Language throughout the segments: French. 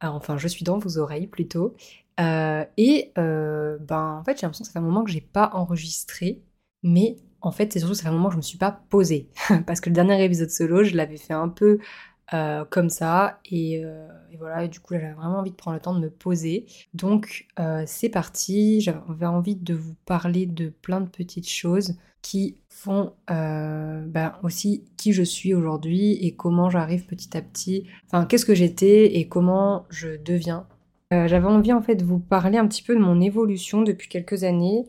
Enfin, je suis dans vos oreilles plutôt. Euh, et euh, ben en fait, j'ai l'impression que c'est un moment que j'ai pas enregistré, mais en fait, c'est surtout fait un moment que je me suis pas posée. Parce que le dernier épisode solo, je l'avais fait un peu euh, comme ça. Et, voilà, et du coup, j'avais vraiment envie de prendre le temps de me poser. Donc, c'est parti. J'avais envie de vous parler de plein de petites choses qui font ben, aussi qui je suis aujourd'hui et comment j'arrive petit à petit. Enfin, qu'est-ce que j'étais et comment je deviens. J'avais envie en fait de vous parler un petit peu de mon évolution depuis quelques années.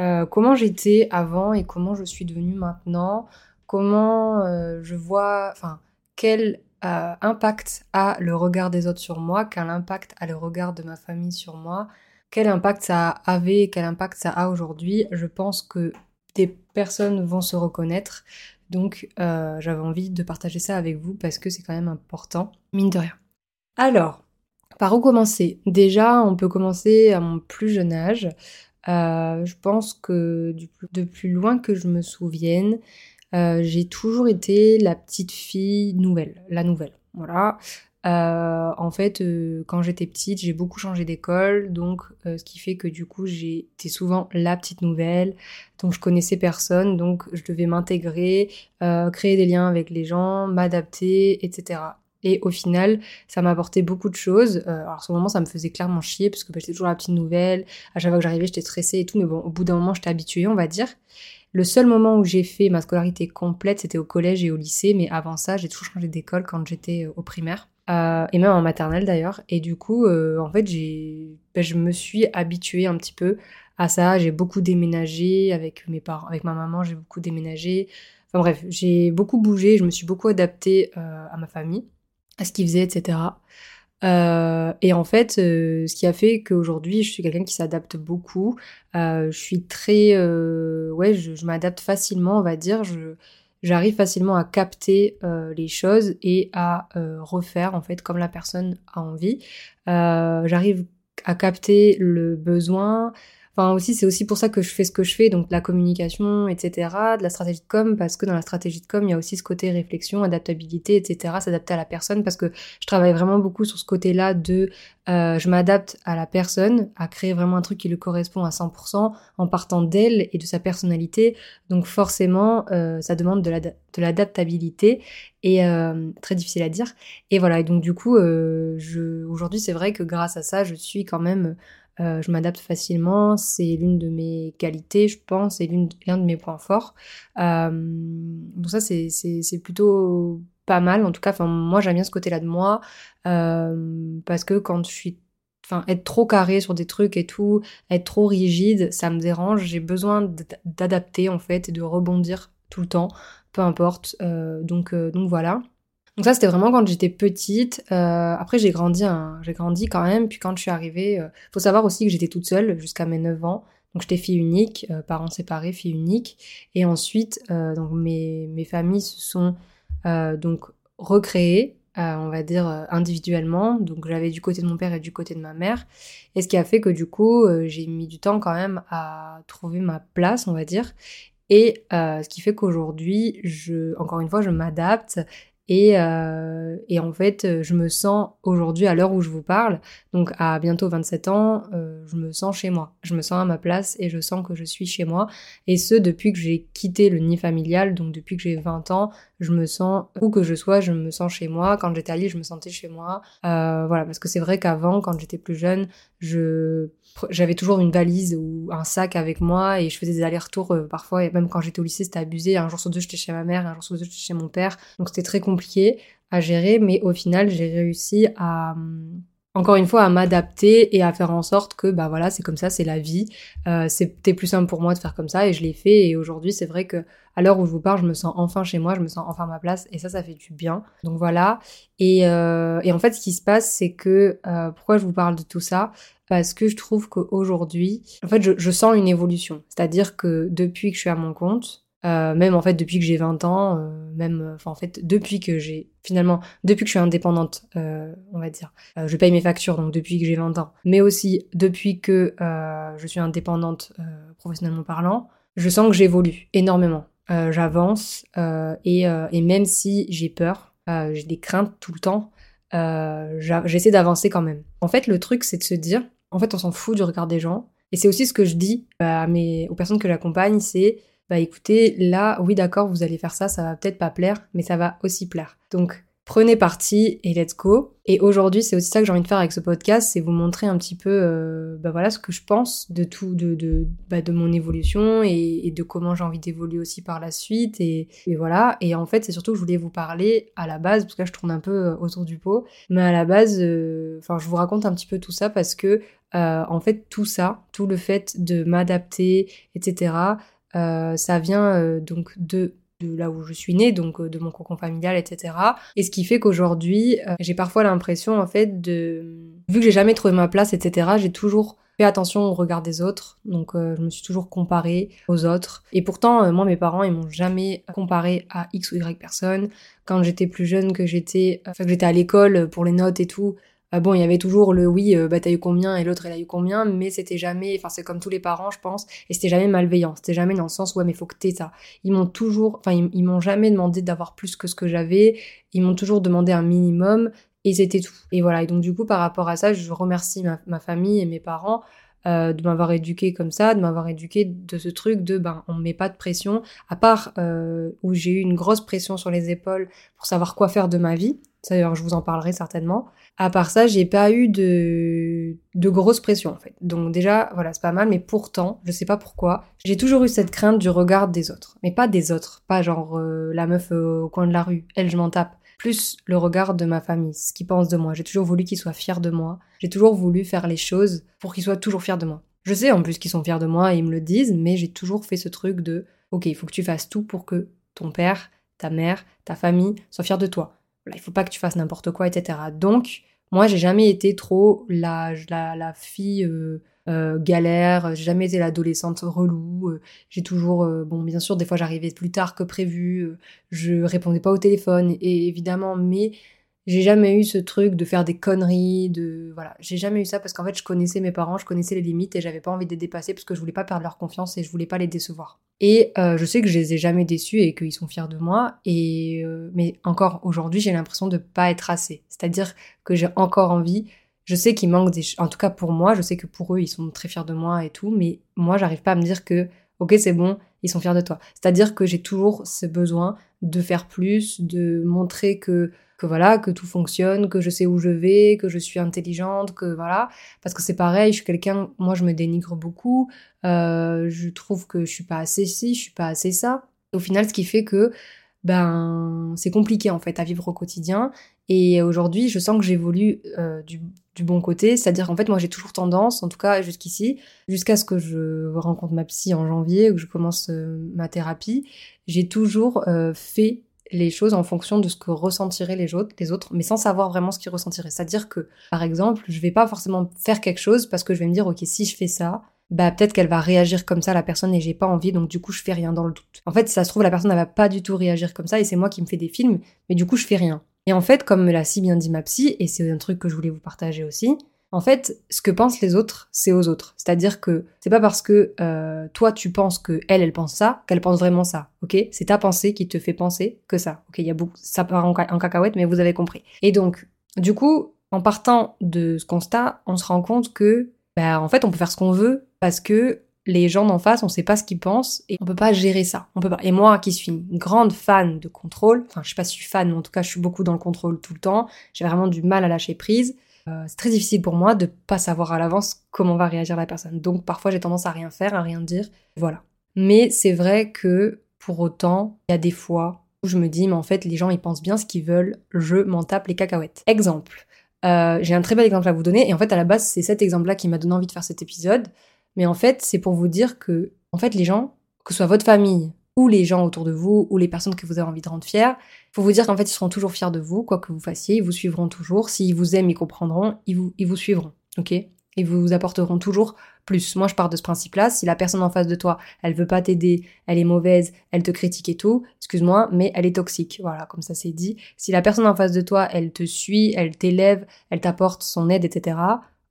Euh, comment j'étais avant et comment je suis devenue maintenant, comment euh, je vois, enfin, quel euh, impact a le regard des autres sur moi, quel impact a le regard de ma famille sur moi, quel impact ça avait, quel impact ça a aujourd'hui. Je pense que des personnes vont se reconnaître. Donc j'avais envie de partager ça avec vous parce que c'est quand même important, mine de rien. Alors, par où commencer? Déjà, on peut commencer à mon plus jeune âge. Euh, je pense que de plus loin que je me souvienne, euh, j'ai toujours été la petite fille nouvelle, la nouvelle. Voilà. Euh, en fait, quand j'étais petite, j'ai beaucoup changé d'école, donc ce qui fait que du coup, j'étais souvent la petite nouvelle, donc je connaissais personne, donc je devais m'intégrer, créer des liens avec les gens, m'adapter, etc. Et au final, ça m'a apporté beaucoup de choses. Euh, alors, ce moment, ça me faisait clairement chier parce que bah, j'étais toujours la petite nouvelle. À chaque fois que j'arrivais, j'étais stressée et tout. Mais bon, au bout d'un moment, j'étais habituée, on va dire. Le seul moment où j'ai fait ma scolarité complète, c'était au collège et au lycée. Mais avant ça, j'ai toujours changé d'école quand j'étais euh, au primaire. Euh, et même en maternelle d'ailleurs. Et du coup, euh, en fait, j'ai, bah, je me suis habituée un petit peu à ça. J'ai beaucoup déménagé avec mes parents, avec ma maman, j'ai beaucoup déménagé. Enfin bref, j'ai beaucoup bougé, je me suis beaucoup adaptée à ma famille à ce qu'il faisait, etc. Euh, et en fait, euh, ce qui a fait qu'aujourd'hui, je suis quelqu'un qui s'adapte beaucoup. Euh, je suis très, ouais, je, m'adapte facilement, on va dire. J'arrive facilement à capter les choses et à refaire en fait comme la personne a envie. j'arrive à capter le besoin, Enfin aussi, c'est aussi pour ça que je fais ce que je fais, donc la communication, etc., de la stratégie de com, parce que dans la stratégie de com, il y a aussi ce côté réflexion, adaptabilité, etc., s'adapter à la personne, parce que je travaille vraiment beaucoup sur ce côté-là de euh, je m'adapte à la personne, à créer vraiment un truc qui lui correspond à 100% en partant d'elle et de sa personnalité. Donc forcément, euh, ça demande de l'adaptabilité et euh, très difficile à dire. Et voilà, et donc du coup, aujourd'hui, c'est vrai que grâce à ça, je suis quand même euh, je m'adapte facilement, c'est l'une de mes qualités, je pense, et l'un de mes points forts. Euh, donc ça, c'est plutôt pas mal. En tout cas, moi, j'aime bien ce côté-là de moi, euh, parce que quand je suis Enfin, être trop carré sur des trucs et tout, être trop rigide, ça me dérange. J'ai besoin d'adapter en fait et de rebondir tout le temps, peu importe. donc, donc voilà. Donc ça, c'était vraiment quand j'étais petite. Euh, après, j'ai grandi, j'ai grandi quand même. Puis quand je suis arrivée, euh, faut savoir aussi que j'étais toute seule jusqu'à mes 9 ans. Donc j'étais fille unique, euh, parents séparés, fille unique. Et ensuite, donc mes, mes familles se sont donc recréées, on va dire individuellement. Donc j'avais du côté de mon père et du côté de ma mère. Et ce qui a fait que du coup, j'ai mis du temps quand même à trouver ma place, on va dire. Et ce qui fait qu'aujourd'hui, je, encore une fois, je m'adapte Et, et en fait, je me sens aujourd'hui, à l'heure où je vous parle, donc à bientôt 27 ans, je me sens chez moi. Je me sens à ma place et je sens que je suis chez moi. Et ce, depuis que j'ai quitté le nid familial, donc depuis que j'ai 20 ans, je me sens, où que je sois, je me sens chez moi. Quand j'étais à Lille, je me sentais chez moi. voilà, parce que c'est vrai qu'avant, quand j'étais plus jeune, je j'avais toujours une valise ou un sac avec moi et je faisais des allers-retours euh, parfois et même quand j'étais au lycée c'était abusé un jour sur deux j'étais chez ma mère un jour sur deux j'étais chez mon père donc c'était très compliqué à gérer mais au final j'ai réussi à hum, encore une fois à m'adapter et à faire en sorte que bah voilà c'est comme ça c'est la vie. Euh, c'était plus simple pour moi de faire comme ça et je l'ai fait. Et aujourd'hui c'est vrai que à l'heure où je vous parle je me sens enfin chez moi je me sens enfin ma place et ça ça fait du bien. Donc voilà. Et, euh, et en fait ce qui se passe c'est que euh, pourquoi je vous parle de tout ça? Parce que je trouve qu'aujourd'hui en fait je, je sens une évolution. C'est à dire que depuis que je suis à mon compte euh, même en fait depuis que j'ai 20 ans, euh, même euh, enfin en fait depuis que j'ai finalement depuis que je suis indépendante, on va dire, je paye mes factures donc depuis que j'ai 20 ans, mais aussi depuis que je suis indépendante professionnellement parlant, je sens que j'évolue énormément, j'avance et, même si j'ai peur, j'ai des craintes tout le temps, j'essaie d'avancer quand même. En fait le truc c'est de se dire, en fait on s'en fout du regard des gens et c'est aussi ce que je dis mes aux personnes que j'accompagne, c'est bah écoutez, là, oui d'accord, vous allez faire ça, ça va peut-être pas plaire, mais ça va aussi plaire. Donc prenez parti et let's go. Et aujourd'hui, c'est aussi ça que j'ai envie de faire avec ce podcast, c'est vous montrer un petit peu, euh, bah voilà, ce que je pense de tout, de de, bah de mon évolution et, de comment j'ai envie d'évoluer aussi par la suite. Et, et voilà. Et en fait, c'est surtout que je voulais vous parler à la base, parce que là, je tourne un peu euh, autour du pot, mais à la base, euh, enfin, je vous raconte un petit peu tout ça parce que, en fait, tout ça, tout le fait de m'adapter, etc. Euh, ça vient euh, donc de de là où je suis née, donc euh, de mon cocon familial, etc. Et ce qui fait qu'aujourd'hui, j'ai parfois l'impression, en fait, de... Vu que j'ai jamais trouvé ma place, etc., j'ai toujours fait attention au regard des autres. Donc, je me suis toujours comparée aux autres. Et pourtant, moi, mes parents, ils m'ont jamais comparé à X ou Y personne. Quand j'étais plus jeune, que j'étais... Enfin, que j'étais à l'école pour les notes et tout, ah bon, il y avait toujours le oui, euh, bah t'as eu combien? et l'autre elle a eu combien, mais c'était jamais, enfin c'est comme tous les parents je pense, et c'était jamais malveillant, c'était jamais dans le sens ouais mais faut que t'aies ça. Ils m'ont toujours, enfin ils, m'ont jamais demandé d'avoir plus que ce que j'avais, ils m'ont toujours demandé un minimum et c'était tout. Et voilà, et donc du coup par rapport à ça, je remercie ma, famille et mes parents euh, de m'avoir éduqué comme ça, de m'avoir éduqué de ce truc de ben on met pas de pression, à part euh, où j'ai eu une grosse pression sur les épaules pour savoir quoi faire de ma vie. D'ailleurs, je vous en parlerai certainement. À part ça, j'ai pas eu de, de grosse pression en fait. Donc déjà, voilà, c'est pas mal, mais pourtant, je sais pas pourquoi, j'ai toujours eu cette crainte du regard des autres. Mais pas des autres, pas genre euh, la meuf euh, au coin de la rue, elle je m'en tape. Plus le regard de ma famille, ce qu'ils pensent de moi. J'ai toujours voulu qu'ils soient fiers de moi. J'ai toujours voulu faire les choses pour qu'ils soient toujours fiers de moi. Je sais en plus qu'ils sont fiers de moi et ils me le disent, mais j'ai toujours fait ce truc de ok, il faut que tu fasses tout pour que ton père, ta mère, ta famille soient fiers de toi. Il faut pas que tu fasses n'importe quoi, etc. Donc, moi, j'ai jamais été trop la, la, la fille euh, euh, galère, j'ai jamais été l'adolescente relou. Euh, j'ai toujours, bon, bien sûr, des fois j'arrivais plus tard que prévu, je répondais pas au téléphone, et évidemment, mais j'ai jamais eu ce truc de faire des conneries, de voilà, j'ai jamais eu ça parce qu'en fait je connaissais mes parents, je connaissais les limites et j'avais pas envie de les dépasser parce que je voulais pas perdre leur confiance et je voulais pas les décevoir. Et euh, je sais que je les ai jamais déçus et qu'ils sont fiers de moi et euh, mais encore aujourd'hui j'ai l'impression de pas être assez, c'est-à-dire que j'ai encore envie. Je sais qu'il manque des, en tout cas pour moi, je sais que pour eux ils sont très fiers de moi et tout, mais moi j'arrive pas à me dire que ok c'est bon, ils sont fiers de toi. C'est-à-dire que j'ai toujours ce besoin de faire plus, de montrer que que voilà, que tout fonctionne, que je sais où je vais, que je suis intelligente, que voilà, parce que c'est pareil, je suis quelqu'un, moi je me dénigre beaucoup, euh, je trouve que je suis pas assez ci, je suis pas assez ça. Au final, ce qui fait que ben c'est compliqué en fait à vivre au quotidien. Et aujourd'hui, je sens que j'évolue euh, du, du, bon côté, c'est-à-dire qu'en fait, moi, j'ai toujours tendance, en tout cas jusqu'ici, jusqu'à ce que je rencontre ma psy en janvier, ou que je commence euh, ma thérapie, j'ai toujours euh, fait les choses en fonction de ce que ressentiraient les autres, les autres mais sans savoir vraiment ce qu'ils ressentiraient. C'est-à-dire que, par exemple, je vais pas forcément faire quelque chose parce que je vais me dire, ok, si je fais ça, bah peut-être qu'elle va réagir comme ça la personne et j'ai pas envie donc du coup je fais rien dans le doute. En fait, ça se trouve la personne elle va pas du tout réagir comme ça et c'est moi qui me fais des films mais du coup je fais rien. Et en fait, comme me l'a si bien dit ma psy et c'est un truc que je voulais vous partager aussi, En fait, ce que pensent les autres, c'est aux autres. C'est-à-dire que c'est pas parce que euh, toi tu penses que elle, elle pense ça, qu'elle pense vraiment ça. Ok? C'est ta pensée qui te fait penser que ça. Ok? Il y a beaucoup, ça part en, cacahuète, mais vous avez compris. Et donc, du coup, en partant de ce constat, on se rend compte que, bah, en fait, on peut faire ce qu'on veut parce que les gens d'en face, on sait pas ce qu'ils pensent et on peut pas gérer ça. On peut pas. Et moi, qui suis une grande fan de contrôle, enfin, je sais pas si je suis fan, mais en tout cas, je suis beaucoup dans le contrôle tout le temps. J'ai vraiment du mal à lâcher prise. Euh, c'est très difficile pour moi de pas savoir à l'avance comment va réagir la personne. Donc, parfois, j'ai tendance à rien faire, à rien dire. Voilà. Mais c'est vrai que, pour autant, il y a des fois où je me dis, mais en fait, les gens, ils pensent bien ce qu'ils veulent. Je m'en tape les cacahuètes. Exemple. Euh, j'ai un très bel exemple à vous donner. Et en fait, à la base, c'est cet exemple-là qui m'a donné envie de faire cet épisode. Mais en fait, c'est pour vous dire que, en fait, les gens, que ce soit votre famille ou les gens autour de vous ou les personnes que vous avez envie de rendre fiers, faut vous dire qu'en fait, ils seront toujours fiers de vous, quoi que vous fassiez, ils vous suivront toujours. S'ils vous aiment, ils comprendront, ils vous, ils vous suivront, ok? Ils vous apporteront toujours plus. Moi, je pars de ce principe-là. Si la personne en face de toi, elle veut pas t'aider, elle est mauvaise, elle te critique et tout, excuse-moi, mais elle est toxique. Voilà, comme ça c'est dit. Si la personne en face de toi, elle te suit, elle t'élève, elle t'apporte son aide, etc.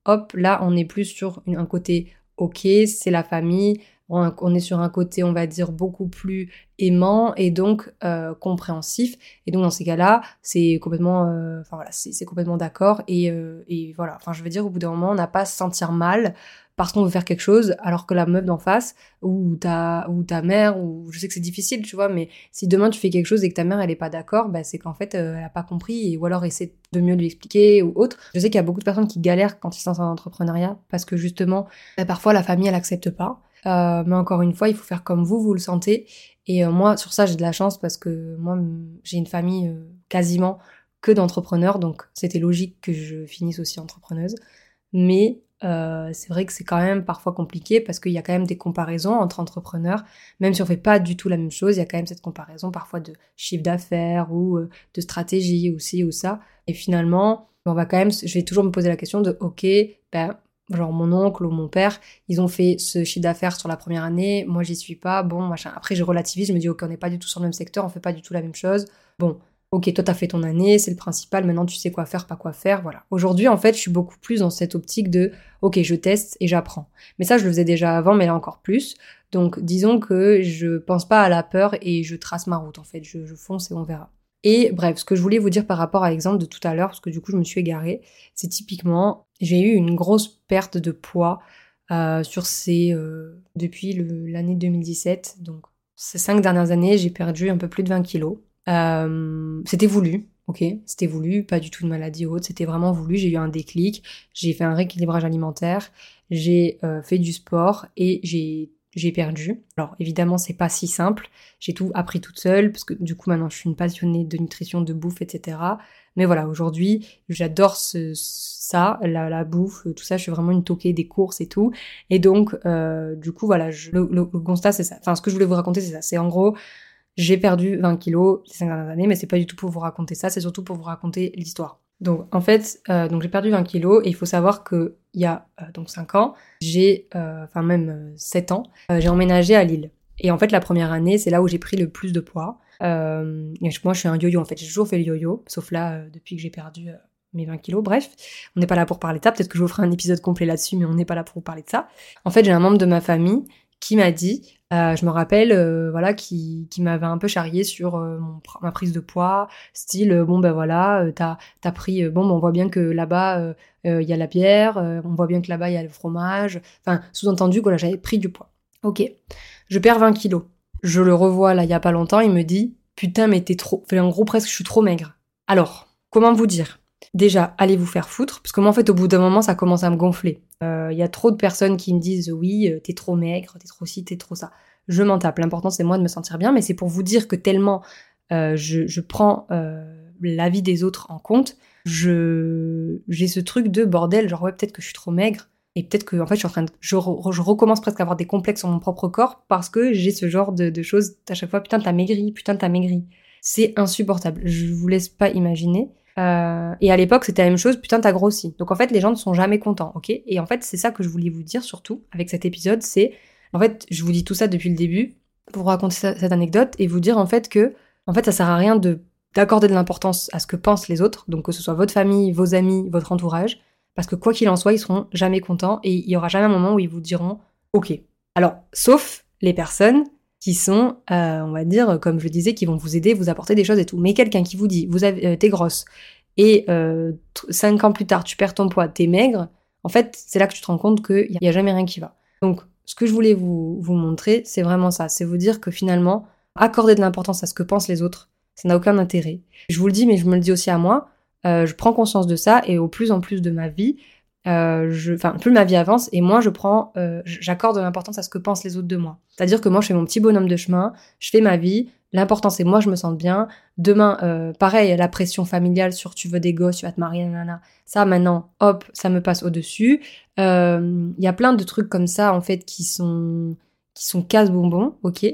Hop, là, on est plus sur un côté ok, c'est la famille, on est sur un côté, on va dire, beaucoup plus aimant et donc euh, compréhensif. Et donc dans ces cas-là, c'est complètement, euh, enfin voilà, c'est complètement d'accord. Et, euh, et, voilà, enfin je veux dire, au bout d'un moment, on n'a pas à se sentir mal parce qu'on veut faire quelque chose, alors que la meuf d'en face ou ta ou ta mère ou je sais que c'est difficile, tu vois, mais si demain tu fais quelque chose et que ta mère elle est pas d'accord, bah c'est qu'en fait elle a pas compris ou alors essaie de mieux lui expliquer ou autre. Je sais qu'il y a beaucoup de personnes qui galèrent quand ils sont en entrepreneuriat parce que justement, bah, parfois la famille elle accepte pas. Euh, mais encore une fois, il faut faire comme vous, vous le sentez. Et euh, moi, sur ça, j'ai de la chance parce que moi, j'ai une famille euh, quasiment que d'entrepreneurs, donc c'était logique que je finisse aussi entrepreneuse. Mais c'est vrai que c'est quand même parfois compliqué parce qu'il y a quand même des comparaisons entre entrepreneurs, même si on fait pas du tout la même chose, il y a quand même cette comparaison parfois de chiffre d'affaires ou de stratégie aussi ou ça. Et finalement, on va quand même, je vais toujours me poser la question de, ok, ben genre mon oncle ou mon père, ils ont fait ce chiffre d'affaires sur la première année, moi j'y suis pas, bon, machin. Après, je relativise, je me dis, ok, on n'est pas du tout sur le même secteur, on fait pas du tout la même chose. Bon, ok, toi t'as fait ton année, c'est le principal, maintenant tu sais quoi faire, pas quoi faire, voilà. Aujourd'hui, en fait, je suis beaucoup plus dans cette optique de, ok, je teste et j'apprends. Mais ça, je le faisais déjà avant, mais là encore plus. Donc, disons que je pense pas à la peur et je trace ma route, en fait. Je, je fonce et on verra. Et bref, ce que je voulais vous dire par rapport à l'exemple de tout à l'heure, parce que du coup je me suis égarée, c'est typiquement, j'ai eu une grosse perte de poids euh, sur ces euh, depuis l'année 2017. Donc ces cinq dernières années, j'ai perdu un peu plus de 20 kilos. Euh, c'était voulu, ok, c'était voulu, pas du tout de maladie haute, c'était vraiment voulu. J'ai eu un déclic, j'ai fait un rééquilibrage alimentaire, j'ai fait du sport et j'ai j'ai perdu. Alors évidemment, c'est pas si simple. J'ai tout appris toute seule parce que du coup maintenant je suis une passionnée de nutrition, de bouffe, etc. Mais voilà, aujourd'hui, j'adore ce, ça, la, la, bouffe, tout ça. Je suis vraiment une toquée des courses et tout. Et donc, euh, du coup, voilà, je, le, le, constat, c'est ça. Enfin, ce que je voulais vous raconter, c'est ça. C'est en gros, j'ai perdu 20 kilos ces cinq dernières années, mais c'est pas du tout pour vous raconter ça. C'est surtout pour vous raconter l'histoire. Donc en fait, euh, donc j'ai perdu 20 kilos et il faut savoir que il y a euh, donc 5 ans, j'ai, euh, enfin même 7 ans, j'ai emménagé à Lille. Et en fait la première année, c'est là où j'ai pris le plus de poids. Moi je suis un yo-yo en fait, j'ai toujours fait le yo-yo, sauf là depuis que j'ai perdu mes 20 kilos. Bref, on n'est pas là pour parler de ça, peut-être que je vous ferai un épisode complet là-dessus, mais on n'est pas là pour vous parler de ça. En fait j'ai un membre de ma famille qui m'a dit, euh, je me rappelle, euh, voilà, qui, qui m'avait un peu charrié sur euh, mon, ma prise de poids, style, bon ben voilà, t'as as pris, bon ben, on voit bien que là-bas il y a la bière, on voit bien que là-bas il y a le fromage, enfin sous-entendu que là j'avais pris du poids. Ok, je perds 20 kilos. Je le revois là il y a pas longtemps, il me dit, putain mais t'es trop, en gros presque je suis trop maigre. Alors, comment vous dire? Déjà, allez vous faire foutre, parce que moi en fait au bout d'un moment ça commence à me gonfler. Il euh, y a trop de personnes qui me disent oui, euh, t'es trop maigre, t'es trop ci, t'es trop ça. Je m'en tape. L'important c'est moi de me sentir bien, mais c'est pour vous dire que tellement euh, je, prends l'avis des autres en compte, j'ai ce truc de bordel, genre ouais peut-être que je suis trop maigre et peut-être que en fait je suis en train de je, recommence presque à avoir des complexes sur mon propre corps parce que j'ai ce genre de, de choses à chaque fois putain t'as maigri, putain t'as maigri. C'est insupportable. Je vous laisse pas imaginer. Euh, et à l'époque, c'était la même chose, putain, t'as grossi. Donc en fait, les gens ne sont jamais contents, ok? Et en fait, c'est ça que je voulais vous dire surtout avec cet épisode, c'est, en fait, je vous dis tout ça depuis le début pour vous raconter cette anecdote et vous dire en fait que, en fait, ça sert à rien de d'accorder de l'importance à ce que pensent les autres, donc que ce soit votre famille, vos amis, votre entourage, Parce que quoi qu'il en soit, ils seront jamais contents et il y aura jamais un moment où ils vous diront OK. Alors, sauf les personnes qui sont, euh, on va dire, comme je disais, qui vont vous aider, vous apporter des choses et tout. Mais quelqu'un qui vous dit, vous avez, euh, t'es grosse, et euh, cinq ans plus tard, tu perds ton poids, t'es maigre, en fait, c'est là que tu te rends compte qu'il n'y a jamais rien qui va. Donc, ce que je voulais vous, vous montrer, c'est vraiment ça. C'est vous dire que finalement, accorder de l'importance à ce que pensent les autres, ça n'a aucun intérêt. Je vous le dis, mais je me le dis aussi à moi. Je prends conscience de ça et au plus en plus de ma vie, euh, je, enfin, plus ma vie avance et moins je prends, euh, j'accorde de l'importance à ce que pensent les autres de moi. C'est-à-dire que moi, je fais mon petit bonhomme de chemin, je fais ma vie. L'important, c'est moi, je me sens bien. Demain, euh, pareil, la pression familiale sur tu veux des gosses, tu vas te marier, nanana. Ça, maintenant, hop, ça me passe au-dessus. Il y a plein de trucs comme ça, en fait, qui sont, qui sont casse-bonbons, ok?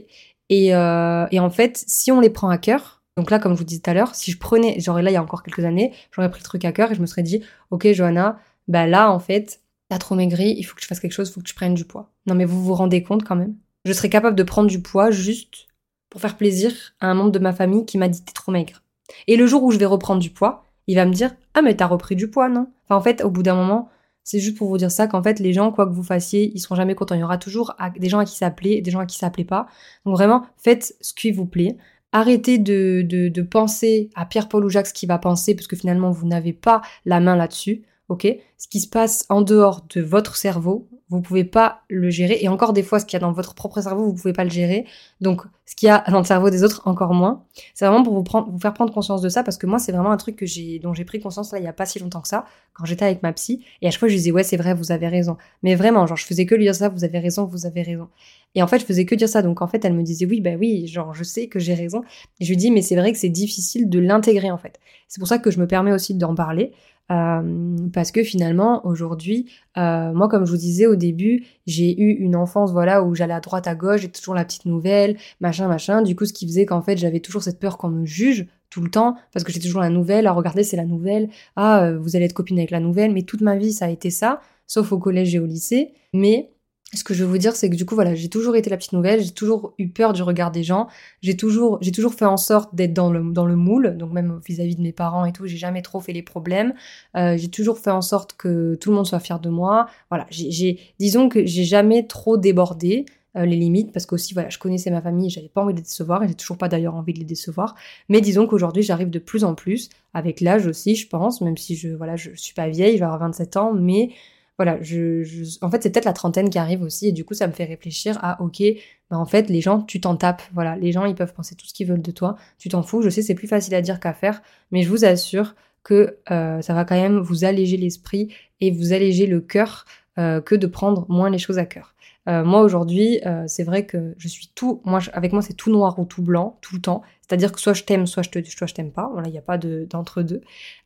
Et, et en fait, si on les prend à cœur, donc là, comme je vous disais tout à l'heure, si je prenais, genre là, il y a encore quelques années, j'aurais pris le truc à cœur et je me serais dit, ok, Johanna, bah là, en fait, t'as trop maigri, il faut que tu fasses quelque chose, il faut que tu prennes du poids. Non, mais vous vous rendez compte quand même Je serais capable de prendre du poids juste pour faire plaisir à un membre de ma famille qui m'a dit t'es trop maigre. Et le jour où je vais reprendre du poids, il va me dire ah mais t'as repris du poids non? Enfin en fait au bout d'un moment c'est juste pour vous dire ça qu'en fait les gens quoi que vous fassiez ils seront jamais contents. Il y aura toujours des gens à qui ça plaît, des gens à qui ça plaît pas. Donc vraiment faites ce qui vous plaît. Arrêtez de, de, penser à Pierre-Paul ou Jacques ce qu'il va penser parce que finalement vous n'avez pas la main là-dessus ok? Ce qui se passe en dehors de votre cerveau, vous pouvez pas le gérer. Et encore des fois, ce qu'il y a dans votre propre cerveau, vous pouvez pas le gérer. Donc, ce qu'il y a dans le cerveau des autres, encore moins. C'est vraiment pour vous, faire prendre conscience de ça, parce que moi, c'est vraiment un truc que dont j'ai pris conscience là, il y a pas si longtemps que ça, quand j'étais avec ma psy. Et à chaque fois, je disais, ouais, c'est vrai, vous avez raison. Mais vraiment, genre, je faisais que lui dire ça, vous avez raison, vous avez raison. Et en fait, je faisais que dire ça. Donc, en fait, elle me disait, oui, bah oui, genre, je sais que j'ai raison. Et je lui dis, mais c'est vrai que c'est difficile de l'intégrer, en fait. C'est pour ça que je me permets aussi d'en parler. Euh, parce que finalement, aujourd'hui, euh, moi, comme je vous disais au début, j'ai eu une enfance, voilà, où j'allais à droite, à gauche, j'ai toujours la petite nouvelle, machin, machin. Du coup, ce qui faisait qu'en fait, j'avais toujours cette peur qu'on me juge tout le temps, parce que j'ai toujours la nouvelle. À regarder, c'est la nouvelle. Ah, euh, vous allez être copine avec la nouvelle. Mais toute ma vie, ça a été ça, sauf au collège et au lycée. Mais ce que je veux vous dire, c'est que du coup, voilà, j'ai toujours été la petite nouvelle, j'ai toujours eu peur du regard des gens, j'ai toujours, j'ai toujours fait en sorte d'être dans le, dans le moule, donc même vis-à-vis de mes parents et tout, j'ai jamais trop fait les problèmes, euh, j'ai toujours fait en sorte que tout le monde soit fier de moi, voilà, j'ai, disons que j'ai jamais trop débordé euh, les limites, parce qu'aussi, voilà, je connaissais ma famille, j'avais pas envie de les décevoir, et j'ai toujours pas d'ailleurs envie de les décevoir, mais disons qu'aujourd'hui, j'arrive de plus en plus, avec l'âge aussi, je pense, même si je, voilà, je suis pas vieille, je vais avoir 27 ans, mais voilà, je, en fait, c'est peut-être la trentaine qui arrive aussi, et du coup, ça me fait réfléchir à, ok, bah en fait, les gens, tu t'en tapes, voilà, les gens, ils peuvent penser tout ce qu'ils veulent de toi, tu t'en fous, je sais, c'est plus facile à dire qu'à faire, mais je vous assure que euh, ça va quand même vous alléger l'esprit et vous alléger le cœur euh, que de prendre moins les choses à cœur. Euh, moi aujourd'hui, euh, c'est vrai que je suis tout, moi avec moi c'est tout noir ou tout blanc tout le temps. C'est-à-dire que soit je t'aime, soit je te, soit je t'aime pas. Voilà, il n'y a pas de d'entre deux.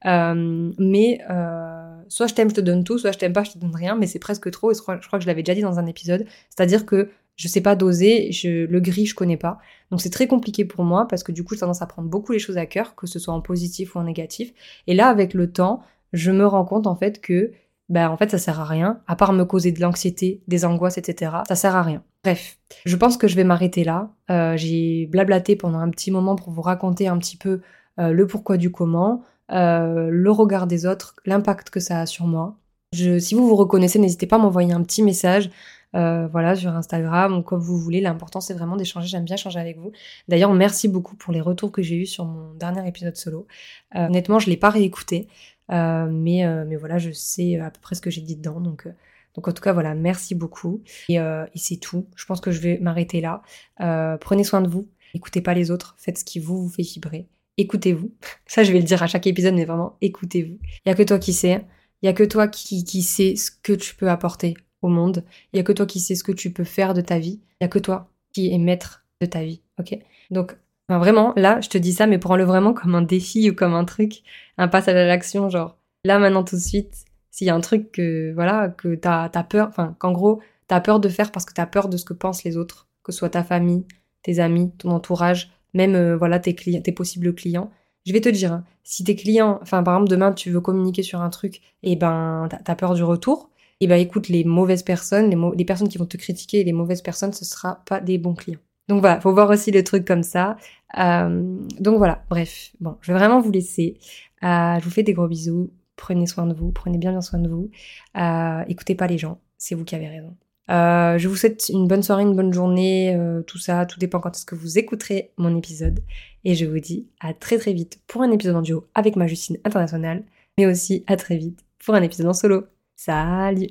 Euh, mais soit je t'aime, je te donne tout, soit je t'aime pas, je te donne rien. Mais c'est presque trop. Et je crois, que je l'avais déjà dit dans un épisode. C'est-à-dire que je sais pas doser, je, le gris je connais pas. Donc c'est très compliqué pour moi parce que du coup j'ai tendance à prendre beaucoup les choses à cœur, que ce soit en positif ou en négatif. Et là avec le temps, je me rends compte en fait que ben en fait ça sert à rien, à part me causer de l'anxiété, des angoisses, etc. Ça sert à rien. Bref, je pense que je vais m'arrêter là. Euh, j'ai blablaté pendant un petit moment pour vous raconter un petit peu euh, le pourquoi du comment, euh, le regard des autres, l'impact que ça a sur moi. Si vous vous reconnaissez, n'hésitez pas à m'envoyer un petit message. voilà, sur Instagram ou comme vous voulez. L'important, c'est vraiment d'échanger. J'aime bien échanger avec vous. D'ailleurs, merci beaucoup pour les retours que j'ai eus sur mon dernier épisode solo. honnêtement, je l'ai pas réécouté. Euh, mais, euh, mais voilà, je sais à peu près ce que j'ai dit dedans. Donc, euh, donc en tout cas, voilà, merci beaucoup. Et, et c'est tout. Je pense que je vais m'arrêter là. prenez soin de vous. Écoutez pas les autres. Faites ce qui vous, vous fait vibrer. Écoutez-vous. Ça, je vais le dire à chaque épisode, mais vraiment, écoutez-vous. Il y a que toi qui sais. Il y a que toi qui, qui sais ce que tu peux apporter au monde. Il y a que toi qui sais ce que tu peux faire de ta vie. Il y a que toi qui es maître de ta vie. Ok? Donc vraiment, là, je te dis ça, mais prends-le vraiment comme un défi ou comme un truc, un passage à l'action, genre, là, maintenant, tout de suite, s'il y a un truc que, voilà, que t'as as peur, enfin, qu'en gros, t'as peur de faire parce que t'as peur de ce que pensent les autres, que ce soit ta famille, tes amis, ton entourage, même, euh, voilà, tes clients, tes possibles clients. Je vais te dire, hein, si tes clients, enfin, par exemple, demain, tu veux communiquer sur un truc, et ben, t'as peur du retour, et ben, écoute, les mauvaises personnes, les, les personnes qui vont te critiquer, les mauvaises personnes, ce sera pas des bons clients. Donc voilà, faut voir aussi le truc comme ça. Euh, donc voilà, bref, bon, je vais vraiment vous laisser. Euh, je vous fais des gros bisous. prenez soin de vous, prenez bien bien soin de vous. Euh, écoutez pas les gens, c'est vous qui avez raison. Je vous souhaite une bonne soirée, une bonne journée, tout ça, tout dépend quand est-ce que vous écouterez mon épisode. Et je vous dis à très très vite pour un épisode en duo avec ma Justine internationale, mais aussi à très vite pour un épisode en solo. Salut